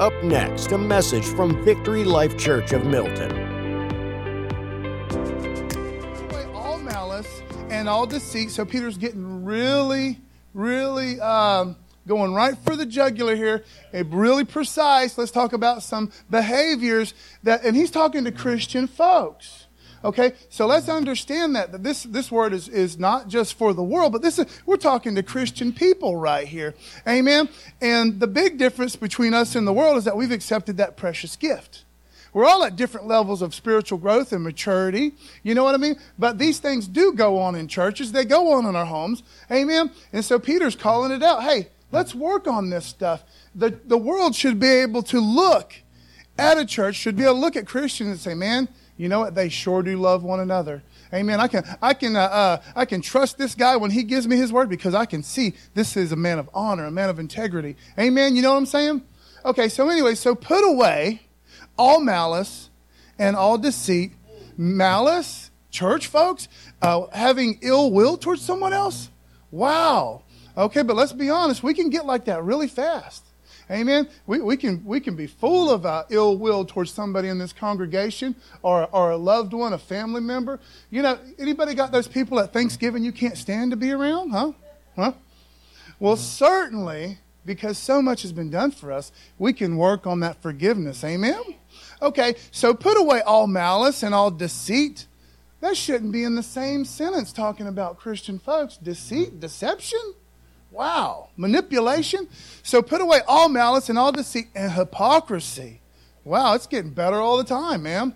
Up next, a message from Victory Life Church of Milton. All malice and all deceit. So Peter's getting really, really um, going right for the jugular here, and really precise. Let's talk about some behaviors that, and he's talking to Christian folks. Okay, so let's understand that, that this, this word is, is not just for the world, but this is, we're talking to Christian people right here. Amen. And the big difference between us and the world is that we've accepted that precious gift. We're all at different levels of spiritual growth and maturity. You know what I mean? But these things do go on in churches. They go on in our homes. Amen. And so Peter's calling it out. Hey, let's work on this stuff. The, the world should be able to look at a church, should be able to look at Christians and say, man, you know what? They sure do love one another. Amen. I can, I can, uh, uh, I can trust this guy when he gives me his word because I can see this is a man of honor, a man of integrity. Amen. You know what I'm saying? Okay. So anyway, so put away all malice and all deceit. Malice, church folks, uh, having ill will towards someone else. Wow. Okay, but let's be honest. We can get like that really fast. Amen. We, we, can, we can be full of uh, ill will towards somebody in this congregation or, or a loved one, a family member. You know, anybody got those people at Thanksgiving you can't stand to be around? Huh? Huh? Well, certainly, because so much has been done for us, we can work on that forgiveness. Amen? Okay, so put away all malice and all deceit. That shouldn't be in the same sentence talking about Christian folks. Deceit, deception? Wow. Manipulation. So put away all malice and all deceit and hypocrisy. Wow, it's getting better all the time, man.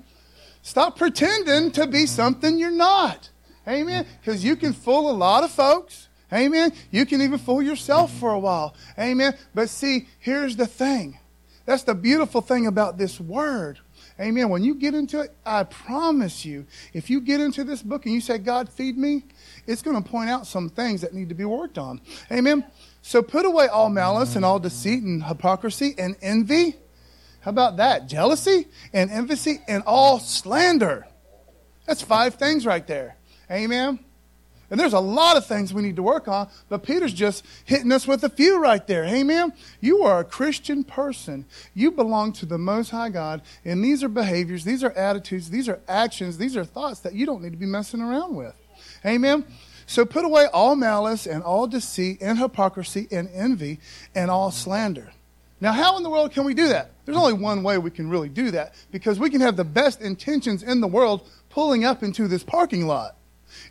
Stop pretending to be something you're not. Amen. Because you can fool a lot of folks. Amen. You can even fool yourself for a while. Amen. But see, here's the thing. That's the beautiful thing about this word. Amen. When you get into it, I promise you, if you get into this book and you say, God, feed me, it's going to point out some things that need to be worked on. Amen. So put away all malice and all deceit and hypocrisy and envy. How about that? Jealousy and envy and all slander. That's five things right there. Amen. And there's a lot of things we need to work on, but Peter's just hitting us with a few right there. Amen. You are a Christian person. You belong to the Most High God, and these are behaviors, these are attitudes, these are actions, these are thoughts that you don't need to be messing around with. Amen. So put away all malice and all deceit and hypocrisy and envy and all slander. Now, how in the world can we do that? There's only one way we can really do that because we can have the best intentions in the world pulling up into this parking lot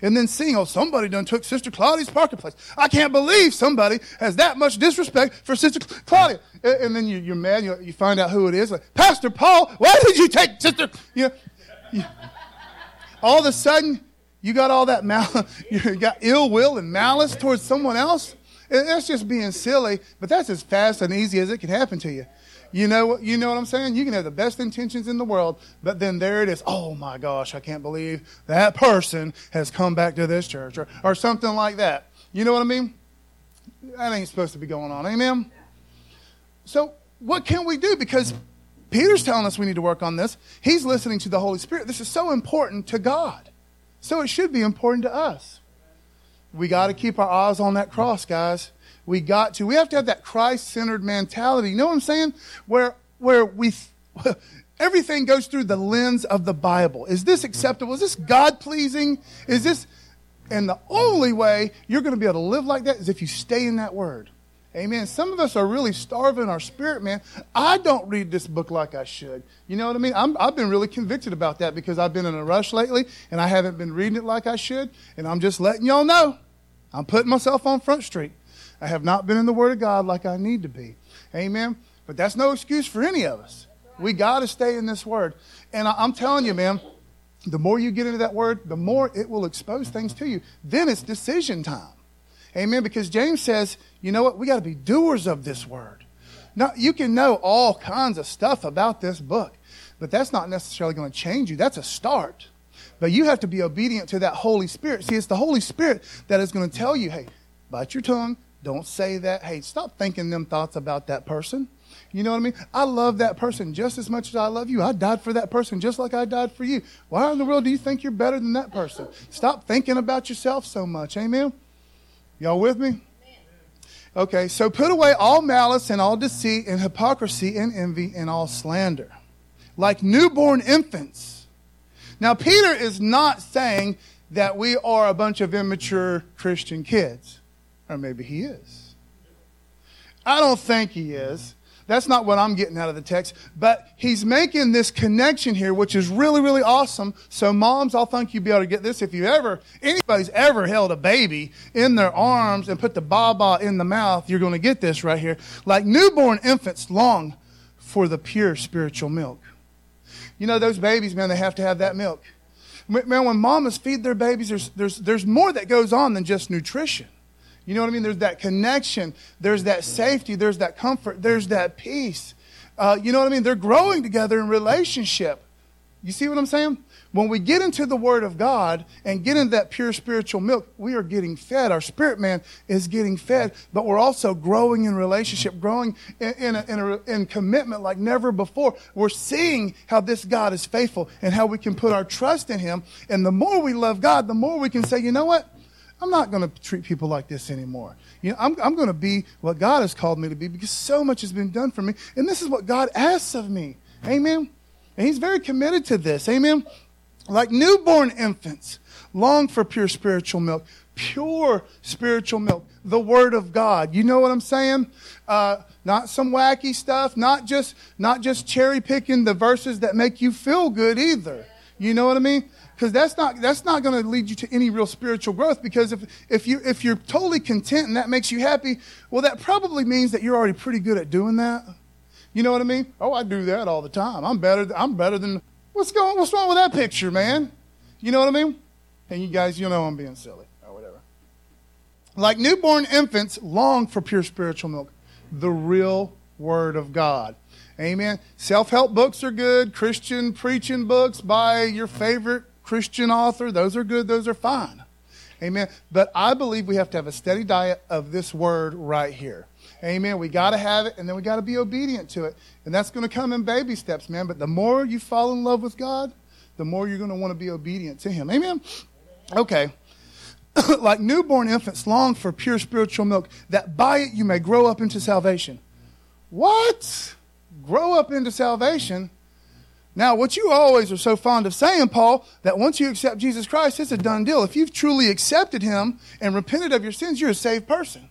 and then seeing, oh, somebody done took Sister Claudia's parking place. I can't believe somebody has that much disrespect for Sister Claudia. And, then you, are mad. You, you, find out who it is. Like, Pastor Paul, why did you take Sister? You know, you, all of a sudden, you got all that mal- you got ill will and malice towards someone else. And That's just being silly, but that's as fast and easy as it can happen to you. You know, you know what I'm saying? You can have the best intentions in the world, but then there it is. Oh my gosh, I can't believe that person has come back to this church or, or something like that. You know what I mean? That ain't supposed to be going on. Amen? So, what can we do? Because Peter's telling us we need to work on this. He's listening to the Holy Spirit. This is so important to God. So it should be important to us. We got to keep our eyes on that cross, guys. We got to. We have to have that Christ-centered mentality. You know what I'm saying? Where where we everything goes through the lens of the Bible. Is this acceptable? Is this God pleasing? Is this and the only way you're going to be able to live like that is if you stay in that word. Amen. Some of us are really starving our spirit, man. I don't read this book like I should. You know what I mean? i have been really convicted about that because I've been in a rush lately and I haven't been reading it like I should. And I'm just letting y'all know. I'm putting myself on Front Street. I have not been in the Word of God like I need to be. Amen. But that's no excuse for any of us. We got to stay in this Word. And I, I'm telling you, man, the more you get into that Word, the more it will expose things to you. Then it's decision time. Amen. Because James says, you know what? We got to be doers of this word. Now, you can know all kinds of stuff about this book, but that's not necessarily going to change you. That's a start. But you have to be obedient to that Holy Spirit. See, it's the Holy Spirit that is going to tell you, hey, bite your tongue. Don't say that. Hey, stop thinking them thoughts about that person. You know what I mean? I love that person just as much as I love you. I died for that person just like I died for you. Why in the world do you think you're better than that person? Stop thinking about yourself so much. Amen? Y'all with me? Okay, so put away all malice and all deceit and hypocrisy and envy and all slander. Like newborn infants. Now, Peter is not saying that we are a bunch of immature Christian kids. Or maybe he is. I don't think he is. That's not what I'm getting out of the text. But he's making this connection here, which is really, really awesome. So, moms, I'll think you'll be able to get this. If you ever, anybody's ever held a baby in their arms and put the baba in the mouth, you're going to get this right here. Like newborn infants long for the pure spiritual milk. You know, those babies, man, they have to have that milk. Man, when mamas feed their babies, there's, there's, there's more that goes on than just nutrition. You know what I mean? There's that connection, there's that safety, there's that comfort, there's that peace. Uh, you know what I mean? They're growing together in relationship. You see what I'm saying? When we get into the Word of God and get into that pure spiritual milk, we are getting fed. Our spirit man is getting fed, but we're also growing in relationship, growing in, in, a, in, a, in commitment like never before. We're seeing how this God is faithful and how we can put our trust in Him. And the more we love God, the more we can say, you know what? I'm not going to treat people like this anymore. You know, I'm, I'm going to be what God has called me to be because so much has been done for me. And this is what God asks of me. Amen. And He's very committed to this. Amen. Like newborn infants, long for pure spiritual milk, pure spiritual milk, the Word of God. You know what I'm saying? Uh, not some wacky stuff, not just, not just cherry picking the verses that make you feel good either. You know what I mean? Because that's not that's not going to lead you to any real spiritual growth because if if you if you're totally content and that makes you happy well that probably means that you're already pretty good at doing that. You know what i mean? Oh i do that all the time. I'm better i'm better than what's going what's wrong with that picture man? You know what i mean? And you guys you know i'm being silly or whatever. Like newborn infants long for pure spiritual milk the real word of god. Amen. Self help books are good. Christian preaching books by your favorite Christian author, those are good, those are fine. Amen. But I believe we have to have a steady diet of this word right here. Amen. We got to have it, and then we got to be obedient to it. And that's going to come in baby steps, man. But the more you fall in love with God, the more you're going to want to be obedient to Him. Amen. Okay. like newborn infants long for pure spiritual milk, that by it you may grow up into salvation. What? Grow up into salvation? Now, what you always are so fond of saying, Paul, that once you accept Jesus Christ, it's a done deal. If you've truly accepted him and repented of your sins, you're a saved person.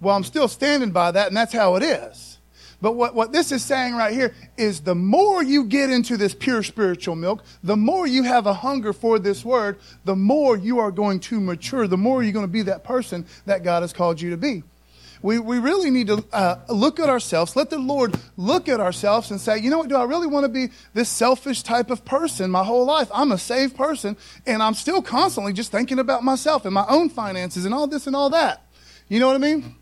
Well, I'm still standing by that, and that's how it is. But what, what this is saying right here is the more you get into this pure spiritual milk, the more you have a hunger for this word, the more you are going to mature, the more you're going to be that person that God has called you to be we, we really need to uh, look at ourselves, let the Lord look at ourselves and say, you know what, do I really want to be this selfish type of person my whole life? I'm a saved person, and I'm still constantly just thinking about myself and my own finances and all this and all that. You know what I mean?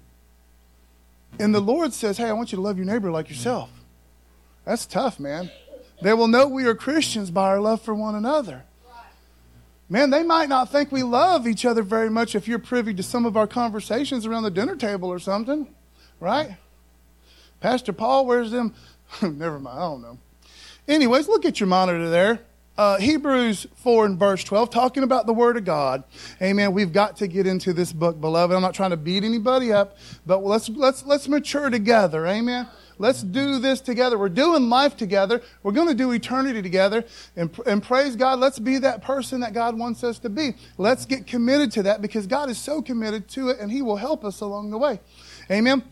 And the Lord says, hey, I want you to love your neighbor like yourself. That's tough, man. They will know we are Christians by our love for one another. Man, they might not think we love each other very much if you're privy to some of our conversations around the dinner table or something, right? Pastor Paul, where's them? Never mind, I don't know. Anyways, look at your monitor there. Uh, Hebrews 4 and verse 12, talking about the Word of God. Amen. We've got to get into this book, beloved. I'm not trying to beat anybody up, but let's, let's, let's mature together. Amen. Let's do this together. We're doing life together. We're going to do eternity together. And, and praise God, let's be that person that God wants us to be. Let's get committed to that because God is so committed to it and He will help us along the way. Amen.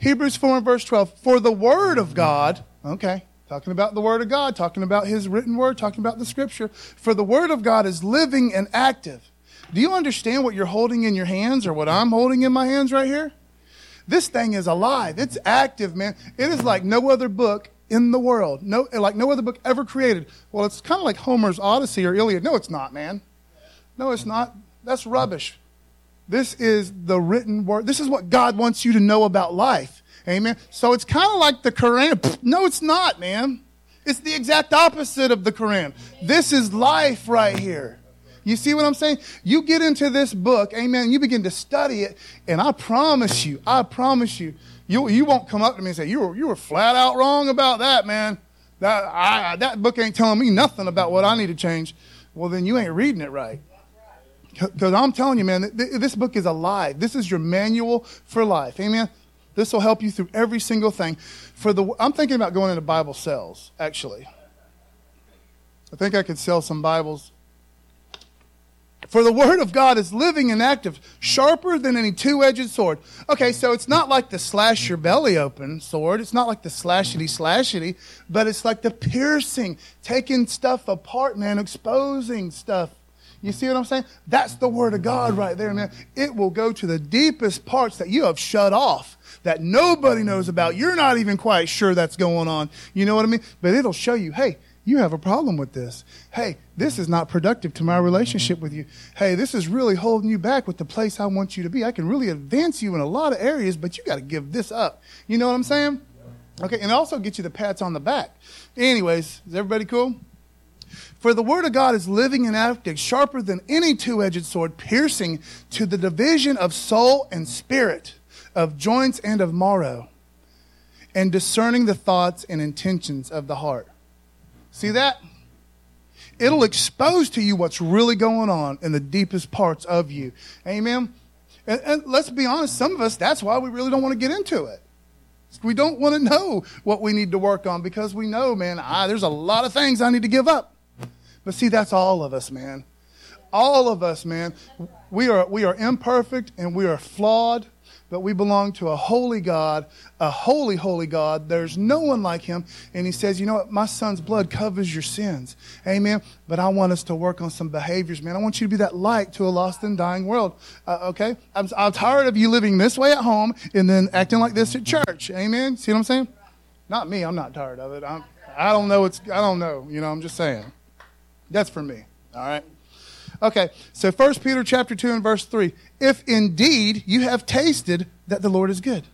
Hebrews 4 and verse 12. For the Word of God, okay, talking about the Word of God, talking about His written Word, talking about the Scripture. For the Word of God is living and active. Do you understand what you're holding in your hands or what I'm holding in my hands right here? This thing is alive. It's active, man. It is like no other book in the world. No, like no other book ever created. Well, it's kind of like Homer's Odyssey or Iliad. No, it's not, man. No, it's not. That's rubbish. This is the written word. This is what God wants you to know about life. Amen. So it's kind of like the Quran. No, it's not, man. It's the exact opposite of the Quran. This is life right here. You see what I'm saying? You get into this book, amen, you begin to study it, and I promise you, I promise you, you, you won't come up to me and say, you were, you were flat out wrong about that, man. That, I, that book ain't telling me nothing about what I need to change. Well, then you ain't reading it right. Because I'm telling you, man, this book is alive. This is your manual for life. Amen. This will help you through every single thing. For the, I'm thinking about going into Bible sales, actually. I think I could sell some Bibles. For the Word of God is living and active, sharper than any two edged sword. Okay, so it's not like the slash your belly open sword. It's not like the slashity slashity, but it's like the piercing, taking stuff apart, man, exposing stuff. You see what I'm saying? That's the Word of God right there, man. It will go to the deepest parts that you have shut off that nobody knows about. You're not even quite sure that's going on. You know what I mean? But it'll show you, hey, you have a problem with this. Hey, this is not productive to my relationship with you. Hey, this is really holding you back with the place I want you to be. I can really advance you in a lot of areas, but you got to give this up. You know what I'm saying? Okay, and also get you the pats on the back. Anyways, is everybody cool? For the word of God is living and active, sharper than any two edged sword, piercing to the division of soul and spirit, of joints and of marrow, and discerning the thoughts and intentions of the heart. See that? It'll expose to you what's really going on in the deepest parts of you. Amen? And, and let's be honest, some of us, that's why we really don't want to get into it. We don't want to know what we need to work on because we know, man, I, there's a lot of things I need to give up. But see, that's all of us, man. All of us, man. We are, we are imperfect and we are flawed but we belong to a holy God, a holy, holy God. There's no one like him. And he says, You know what? My son's blood covers your sins. Amen. But I want us to work on some behaviors, man. I want you to be that light to a lost and dying world. Uh, okay? I'm, I'm tired of you living this way at home and then acting like this at church. Amen. See what I'm saying? Not me. I'm not tired of it. I'm, I don't know. It's, I don't know. You know, I'm just saying. That's for me. All right? Okay, so 1 Peter chapter 2 and verse 3. If indeed you have tasted that the Lord is good.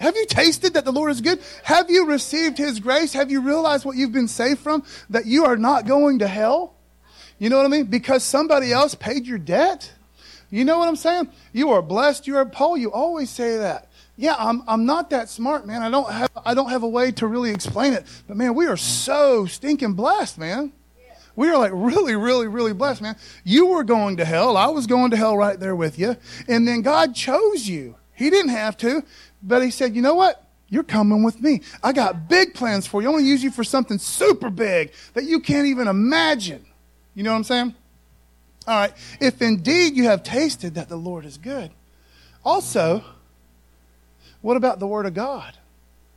Have you tasted that the Lord is good? Have you received his grace? Have you realized what you've been saved from? That you are not going to hell? You know what I mean? Because somebody else paid your debt? You know what I'm saying? You are blessed. You are Paul. You always say that. Yeah, I'm, I'm not that smart, man. I don't have I don't have a way to really explain it. But man, we are so stinking blessed, man. We are like really, really, really blessed, man. You were going to hell. I was going to hell right there with you. And then God chose you. He didn't have to, but He said, you know what? You're coming with me. I got big plans for you. I want to use you for something super big that you can't even imagine. You know what I'm saying? All right. If indeed you have tasted that the Lord is good. Also, what about the Word of God?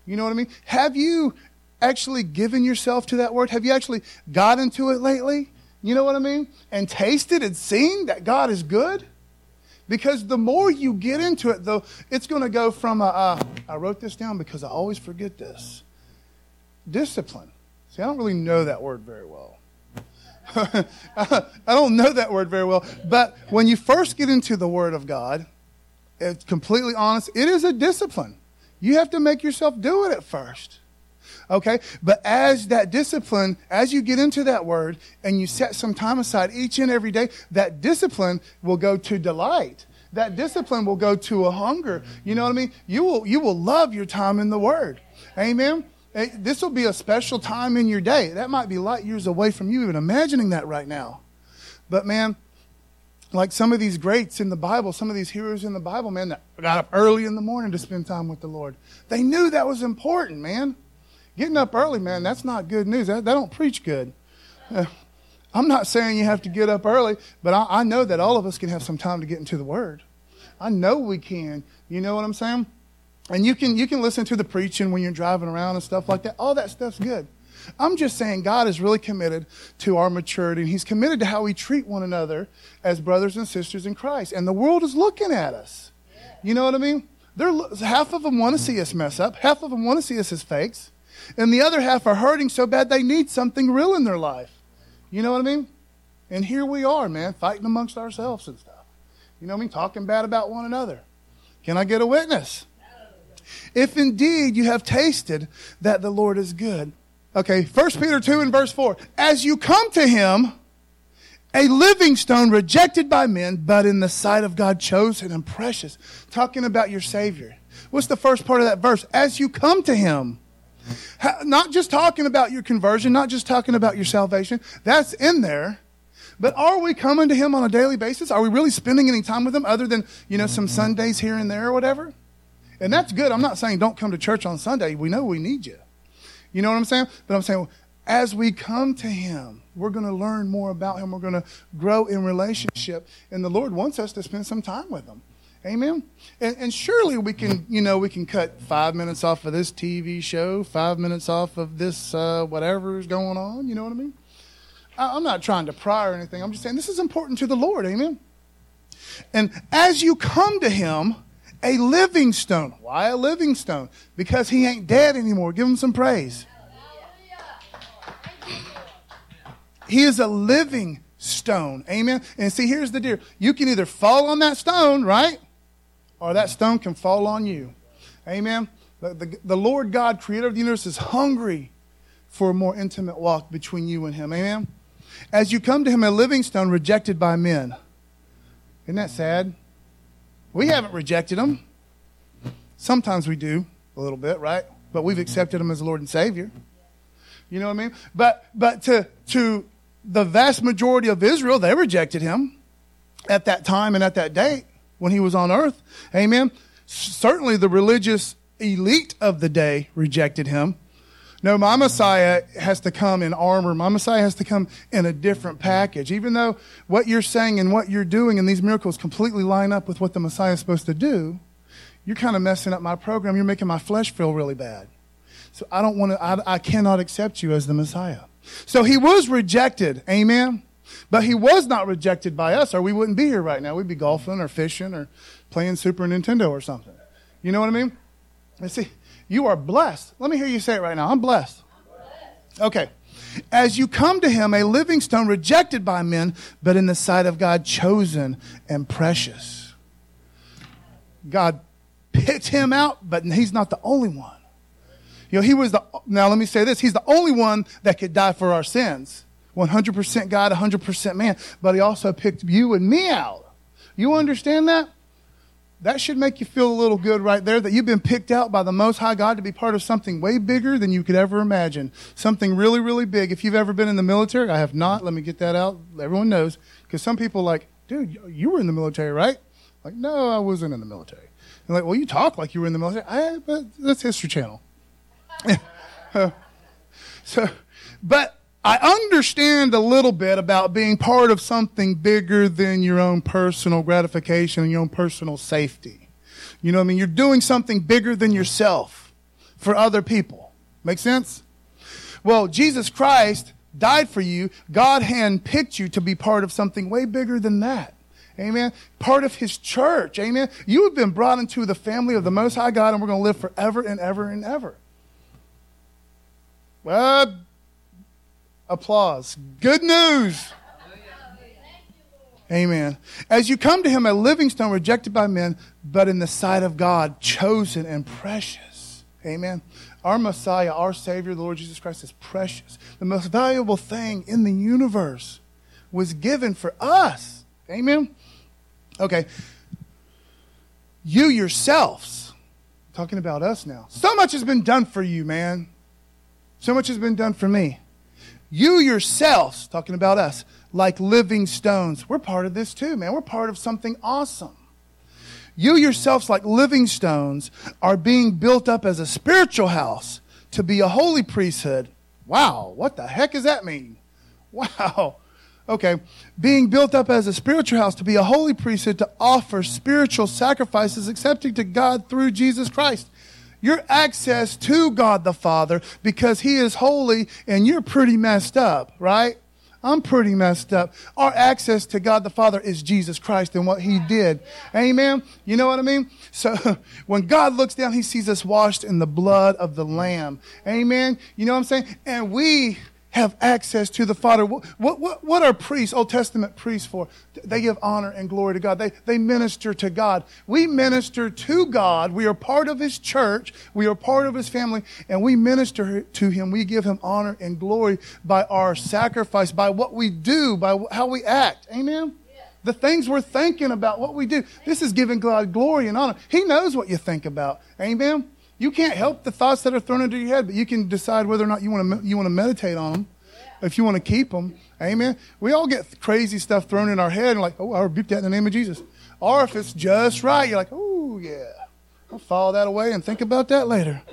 You know what I mean? Have you actually given yourself to that word? Have you actually got into it lately? You know what I mean? And tasted and seen that God is good? Because the more you get into it, though, it's going to go from, a, uh, wrote this down because I always forget this discipline. See, I don't really know that word very well. I don't know that word very well. But when you first get into the Word of God, it's completely honest, it is a discipline. You have to make yourself do it at first. Okay? But as that discipline, as you get into that word and you set some time aside each and every day, that discipline will go to delight. That discipline will go to a hunger. You know what I mean? You will, you will love your time in the word. Amen? Eh, this will be a special time in your day. That might be light years away from you even imagining that right now. But man, like some of these greats in the Bible, some of these heroes in the Bible, man, that got up early in the morning to spend time with the Lord. They knew that was important, man. Getting up early, man, that's not good news. That, that don't preach good. Uh, I'm not saying you have to get up early, but I, I know that all of us can have some time to get into the Word. I know we can. You know what I'm saying? And you can you can listen to the preaching when you're driving around and stuff like that. All that stuff's good. I'm just saying God is really committed to our maturity, and He's committed to how we treat one another as brothers and sisters in Christ. And the world is looking at us. You know what I mean? They're, half of them want to see us mess up. Half of them want to see us as fakes and the other half are hurting so bad they need something real in their life. You know what I mean? And here we are, man, fighting amongst ourselves and stuff. You know what I mean? Talking bad about one another. Can I get a witness? If indeed you have tasted that the Lord is good. Okay, 1 Peter 2 and verse 4. As you come to him, a living stone rejected by men, but in the sight of God chosen and precious. Talking about your Savior. What's the first part of that verse? As you come to him. Not just talking about your conversion, not just talking about your salvation. That's in there. But are we coming to Him on a daily basis? Are we really spending any time with Him other than, you know, some Sundays here and there or whatever? And that's good. I'm not saying don't come to church on Sunday. We know we need you. You know what I'm saying? But I'm saying as we come to Him, we're going to learn more about Him. We're going to grow in relationship. And the Lord wants us to spend some time with Him. Amen. And, and, surely we can, you know, we can cut five minutes off of this TV show, five minutes off of this uh, whatever is going on. You know what I mean? I, I'm not trying to pry or anything. I'm just saying this is important to the Lord. Amen. And as you come to Him, a living stone. Why a living stone? Because He ain't dead anymore. Give Him some praise. He is a living stone. Amen. And see, here's the deal. You can either fall on that stone, right? Or that stone can fall on you. Amen. The, the, the, Lord God, creator of the universe, is hungry for a more intimate walk between you and Him. Amen. As you come to Him, a living stone rejected by men. Isn't that sad? We haven't rejected Him. Sometimes we do, a little bit, right? But we've accepted Him as Lord and Savior. You know what I mean? But, but to, to the vast majority of Israel, they rejected Him at that time and at that date when he was on earth. Amen. Certainly the religious elite of the day rejected him. No, my Messiah has to come in armor. My Messiah has to come in a different package. Even though what you're saying and what you're doing and these miracles completely line up with what the Messiah is supposed to do, you're kind of messing up my program. You're making my flesh feel really bad. So I don't want to, I, I cannot accept you as the Messiah. So he was rejected. Amen. But he was not rejected by us, or we wouldn't be here right now. We'd be golfing or fishing or playing Super Nintendo or something. You know what I mean? And see, you are blessed. Let me hear you say it right now. I'm blessed. Okay. As you come to him, a living stone rejected by men, but in the sight of God, chosen and precious. God picked him out, but he's not the only one. You know, he was the, now let me say this, he's the only one that could die for our sins. 100% God, 100% man. But he also picked you and me out. You understand that? That should make you feel a little good right there that you've been picked out by the Most High God to be part of something way bigger than you could ever imagine. Something really, really big. If you've ever been in the military, I have not. Let me get that out. Everyone knows. Because some people like, dude, you were in the military, right? Like, no, I wasn't in the military. And like, well, you talk like you were in the military. I, but that's History Channel. so, but I understand a little bit about being part of something bigger than your own personal gratification and your own personal safety. You know what I mean? You're doing something bigger than yourself for other people. Make sense? Well, Jesus Christ died for you. God handpicked you to be part of something way bigger than that. Amen. Part of his church. Amen. You have been brought into the family of the Most High God, and we're going to live forever and ever and ever. Well, applause. Good news. Amen. As you come to him, a living stone rejected by men, but in the sight of God, chosen and precious. Amen. Our Messiah, our Savior, the Lord Jesus Christ, is precious. The most valuable thing in the universe was given for us. Amen. Okay. You yourselves, talking about us now, so much has been done for you, man. So much has been done for me. You yourselves, talking about us, like living stones. We're part of this too, man. We're part of something awesome. You yourselves, like living stones, are being built up as a spiritual house to be a holy priesthood. Wow, what the heck does that mean? Wow. Okay. Being built up as a spiritual house to be a holy priesthood to offer spiritual sacrifices accepting to God through Jesus Christ your access to God the Father because He is holy and you're pretty messed up, right? I'm pretty messed up. Our access to God the Father is Jesus Christ and what He did. Amen? You know what I mean? So when God looks down, He sees us washed in the blood of the Lamb. Amen? You know what I'm saying? And we have access to the Father. What, what, what are priests, Old Testament priests for? They give honor and glory to God. They, they minister to God. We minister to God. We are part of His church. We are part of His family, and we minister to Him. We give Him honor and glory by our sacrifice, by what we do, by how we act. Amen? The things we're thinking about, what we do. This is giving God glory and honor. He knows what you think about. Amen? You can't help the thoughts that are thrown into your head, but you can decide whether or not you want to you want to meditate on them. if you want to keep them. Amen. We all get crazy stuff thrown in our head and like, oh, I rebuke that in the name of Jesus. Or if it's just right, you're like, oh, yeah. I'll file that away and think about that later.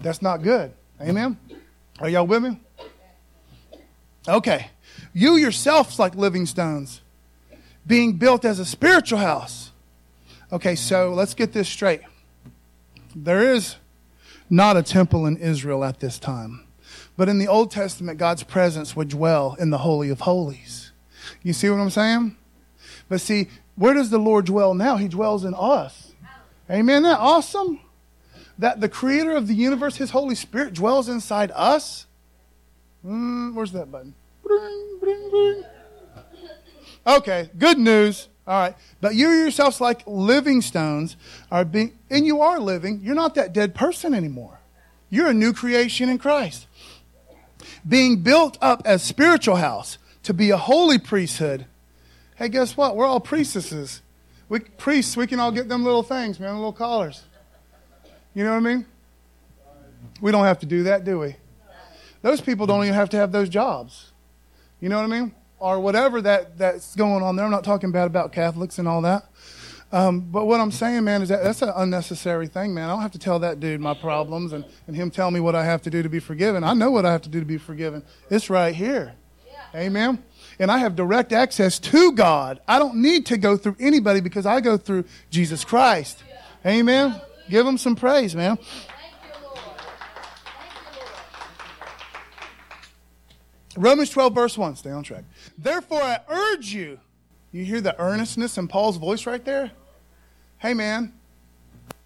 That's not good. Amen. Are y'all with me? Okay. You yourselves like living stones, being built as a spiritual house. Okay, so let's get this straight. There is not a temple in Israel at this time. But in the Old Testament, God's presence would dwell in the Holy of Holies. You see what I'm saying? But see, where does the Lord dwell now? He dwells in us. Amen. That awesome? That the creator of the universe, his Holy Spirit, dwells inside us. Mm, where's that button? Okay, good news. All right. But you yourselves, like living stones, are being, and you are living. You're not that dead person anymore. You're a new creation in Christ. Being built up as spiritual house to be a holy priesthood. Hey, guess what? We're all priestesses. We priests, we can all get them little things, man, little collars. You know what I mean? We don't have to do that, do we? Those people don't even have to have those jobs. You know what I mean? Or whatever that, that's going on there. I'm not talking bad about Catholics and all that. Um, but what I'm saying, man, is that that's an unnecessary thing, man. I don't have to tell that dude my problems and, and him tell me what I have to do to be forgiven. I know what I have to do to be forgiven. It's right here. Yeah. Amen. And I have direct access to God. I don't need to go through anybody because I go through Jesus Christ. Amen. Give him some praise, man. Romans 12, verse 1. Stay on track. Therefore, I urge you. You hear the earnestness in Paul's voice right there? Hey, man,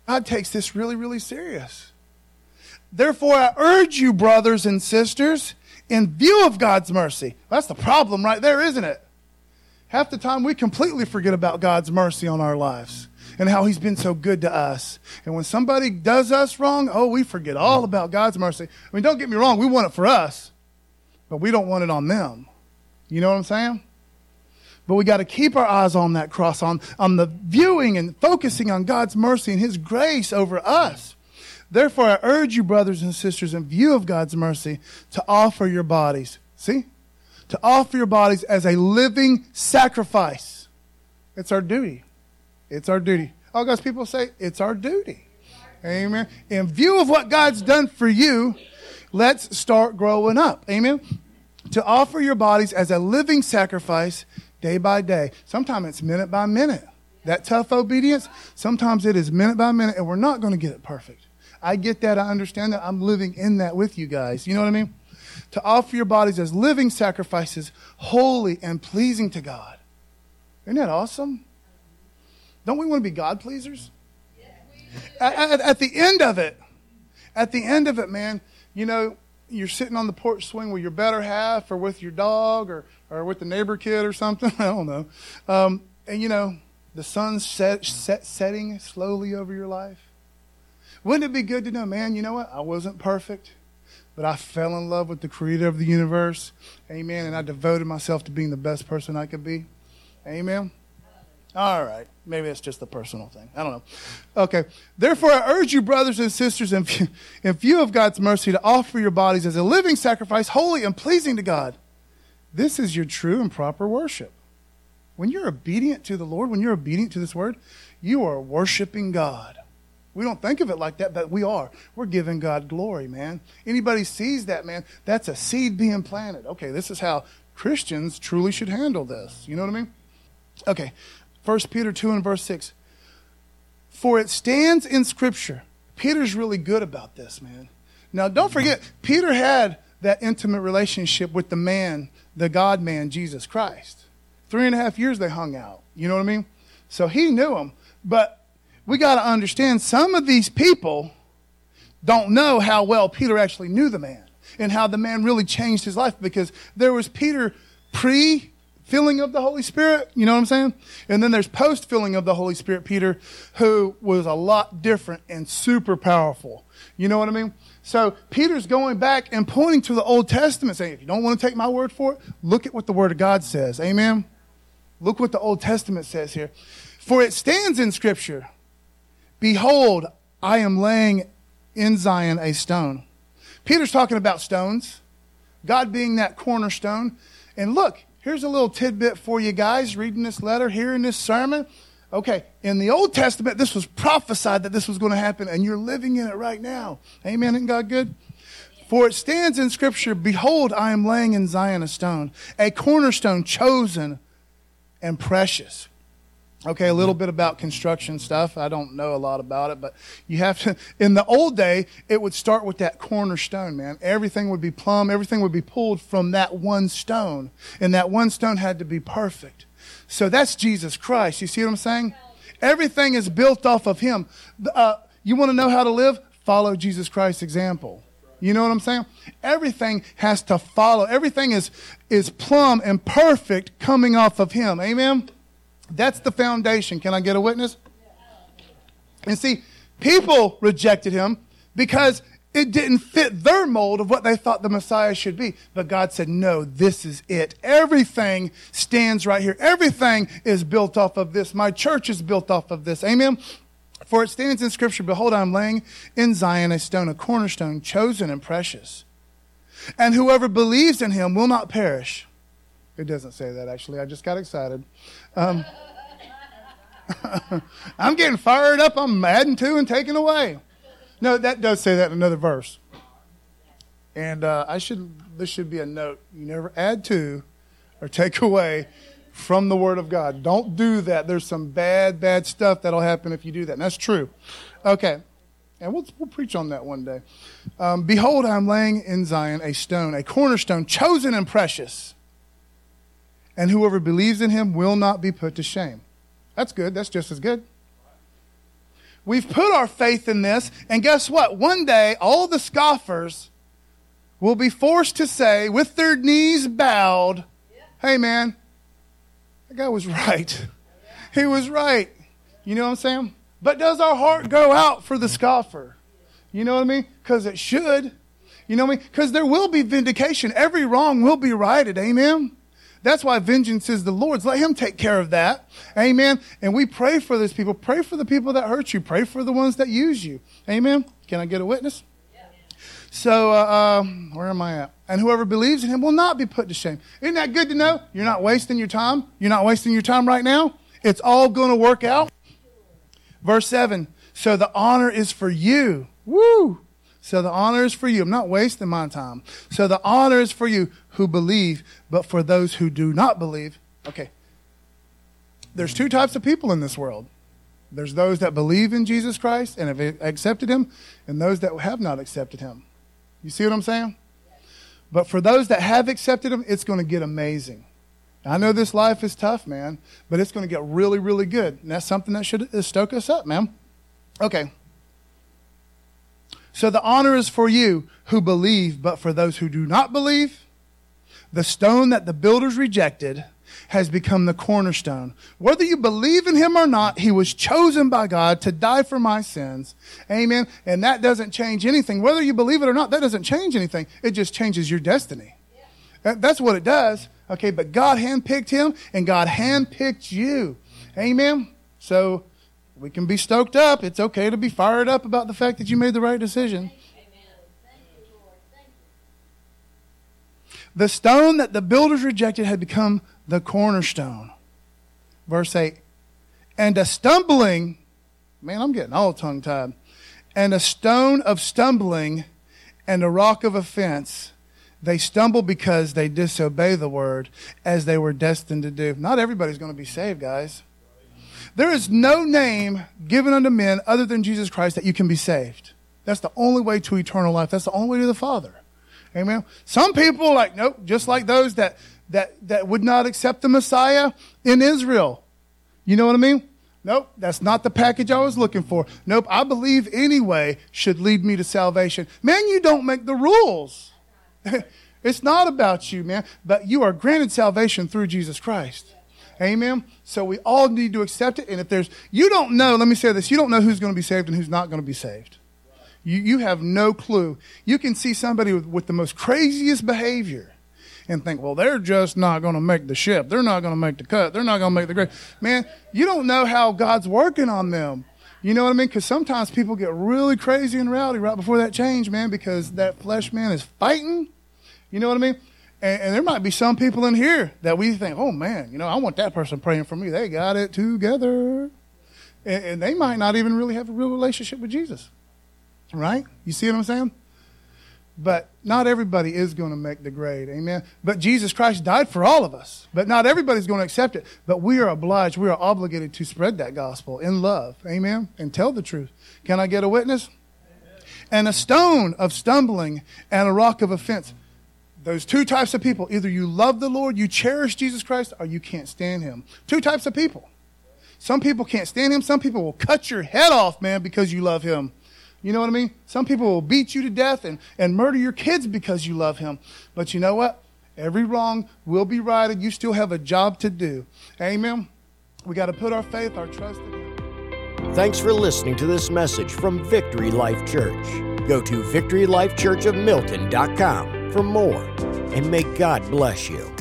God takes this really, really serious. Therefore, I urge you, brothers and sisters, in view of God's mercy. That's the problem right there, isn't it? Half the time we completely forget about God's mercy on our lives and how He's been so good to us. And when somebody does us wrong, oh, we forget all about God's mercy. I mean, don't get me wrong, we want it for us but we don't want it on them. You know what I'm saying? But we got to keep our eyes on that cross, on, on the viewing and focusing on God's mercy and His grace over us. Therefore, I urge you, brothers and sisters, in view of God's mercy, to offer your bodies. See? To offer your bodies as a living sacrifice. It's our duty. It's our duty. All God's people say, it's our duty. Amen. In view of what God's done for you, let's start growing up. Amen. To offer your bodies as a living sacrifice day by day. Sometimes it's minute by minute. That tough obedience, sometimes it is minute by minute, and we're not going to get it perfect. I get that. I understand that. I'm living in that with you guys. You know what I mean? To offer your bodies as living sacrifices, holy and pleasing to God. Isn't that awesome? Don't we want to be God pleasers? At, at, at the end of it, at the end of it, man, you know, you're sitting on the porch swing with your better half or with your dog or, or with the neighbor kid or something. I don't know. Um, and, you know, the sun's set, set, setting slowly over your life. Wouldn't it be good to know, man, you know what? I wasn't perfect, but I fell in love with the creator of the universe. Amen. And I devoted myself to being the best person I could be. Amen. All right. Maybe it's just a personal thing. I don't know. Okay. Therefore, I urge you, brothers and sisters, in view, in view of God's mercy, to offer your bodies as a living sacrifice, holy and pleasing to God. This is your true and proper worship. When you're obedient to the Lord, when you're obedient to this word, you are worshiping God. We don't think of it like that, but we are. We're giving God glory, man. Anybody sees that, man, that's a seed being planted. Okay, this is how Christians truly should handle this. You know what I mean? Okay, 1 Peter 2 and verse 6. For it stands in Scripture. Peter's really good about this, man. Now, don't forget, Peter had that intimate relationship with the man, the God man, Jesus Christ. Three and a half years they hung out. You know what I mean? So he knew him. But we got to understand some of these people don't know how well Peter actually knew the man and how the man really changed his life because there was Peter pre filling of the Holy Spirit. You know what I'm saying? And then there's post filling of the Holy Spirit, Peter, who was a lot different and super powerful. You know what I mean? So Peter's going back and pointing to the Old Testament, saying, if you don't want to take my word for it, look at what the Word of God says. Amen? Look what the Old Testament says here. For it stands in Scripture Behold, I am laying in Zion a stone. Peter's talking about stones. God being that cornerstone. And look, here's a little tidbit for you guys reading this letter, hearing this sermon. Okay, in the Old Testament, this was prophesied that this was going to happen, and you're living in it right now. Amen. Isn't God good? For it stands in Scripture Behold, I am laying in Zion a stone, a cornerstone chosen and precious. Okay, a little bit about construction stuff. I don't know a lot about it, but you have to. In the old day, it would start with that cornerstone, man. Everything would be plumb, everything would be pulled from that one stone, and that one stone had to be perfect. So that's Jesus Christ. You see what I'm saying? Everything is built off of Him. Uh, you want to know how to live? Follow Jesus Christ's example. You know what I'm saying? Everything has to follow. Everything is, is plumb and perfect coming off of Him. Amen? That's the foundation. Can I get a witness? And see, people rejected Him because it didn't fit their mold of what they thought the Messiah should be. But God said, no, this is it. Everything stands right here. Everything is built off of this. My church is built off of this. Amen? For it stands in Scripture, Behold, I am laying in Zion a stone, a cornerstone, chosen and precious. And whoever believes in him will not perish. It doesn't say that, actually. I just got excited. Um, I'm getting fired up. I'm adding to and taking away. No, that does say that in another verse. And uh, I should. This should be a note. You never add to or take away from the Word of God. Don't do that. There's some bad, bad stuff that'll happen if you do that. And that's true. Okay. And we'll, we'll preach on that one day. Um, Behold, I am laying in Zion a stone, a cornerstone, chosen and precious. And whoever believes in him will not be put to shame. That's good. That's just as good. We've put our faith in this, and guess what? One day, all the scoffers will be forced to say, with their knees bowed, Hey, man, that guy was right. He was right. You know what I'm saying? But does our heart go out for the scoffer? You know what I mean? Because it should. You know what I mean? Because there will be vindication. Every wrong will be righted. Amen? That's why vengeance is the Lord's. Let Him take care of that. Amen? And we pray for those people. Pray for the people that hurt you. Pray for the ones that use you. Amen? Can I get a witness? So, uh, uh, where am I at? And whoever believes in him will not be put to shame. Isn't that good to know? You're not wasting your time. You're not wasting your time right now. It's all going to work out. Verse 7 So the honor is for you. Woo! So the honor is for you. I'm not wasting my time. So the honor is for you who believe, but for those who do not believe. Okay. There's two types of people in this world. There's those that believe in Jesus Christ and have accepted him, and those that have not accepted him. You see what I'm saying? But for those that have accepted him, it's going to get amazing. I know this life is tough, man, but it's going to get really, really good. And that's something that should stoke us up, man. Okay. So the honor is for you who believe, but for those who do not believe, the stone that the builders rejected has become the cornerstone. Whether you believe in him or not, he was chosen by God to die for my sins. Amen. And that doesn't change anything. Whether you believe it or not, that doesn't change anything. It just changes your destiny. That's what it does. Okay, but God handpicked him and God handpicked you. Amen. So we can be stoked up. It's okay to be fired up about the fact that you made the right decision. The stone that the builders rejected had become the cornerstone. Verse 8. And a stumbling, man, I'm getting all tongue tied. And a stone of stumbling and a rock of offense. They stumble because they disobey the word as they were destined to do. Not everybody's going to be saved, guys. There is no name given unto men other than Jesus Christ that you can be saved. That's the only way to eternal life. That's the only way to the Father. Amen. Some people like, nope, just like those that that, that would not accept the Messiah in Israel. You know what I mean? Nope, that's not the package I was looking for. Nope, I believe anyway should lead me to salvation. Man, you don't make the rules. it's not about you, man, but you are granted salvation through Jesus Christ. Amen. So we all need to accept it. And if there's, you don't know, let me say this, you don't know who's going to be saved and who's not going to be saved. You, you have no clue. You can see somebody with, with the most craziest behavior and think, well, they're just not going to make the ship. They're not going to make the cut. They're not going to make the grade. Man, you don't know how God's working on them. You know what I mean? Because sometimes people get really crazy and rowdy right before that change, man, because that flesh man is fighting You know what I mean? And, and, there might be some people in here that we think, oh man, you know, I want that person praying for me. They got it together. And, and they might not even really have a real relationship with Jesus. Right? You see what I'm saying? But not everybody is going to make the grade. Amen. But Jesus Christ died for all of us. But not everybody's going to accept it. But we are obliged, we are obligated to spread that gospel in love. Amen. And tell the truth. Can I get a witness? Amen. And a stone of stumbling and a rock of offense. Those two types of people. Either you love the Lord, you cherish Jesus Christ, or you can't stand him. Two types of people. Some people can't stand him. Some people will cut your head off, man, because you love him. You know what I mean? Some people will beat you to death and, and murder your kids because you love him. But you know what? Every wrong will be righted. You still have a job to do. Amen. We got to put our faith, our trust in him. Thanks for listening to this message from Victory Life Church. Go to victorylifechurchofmilton.com for more, and may God bless you.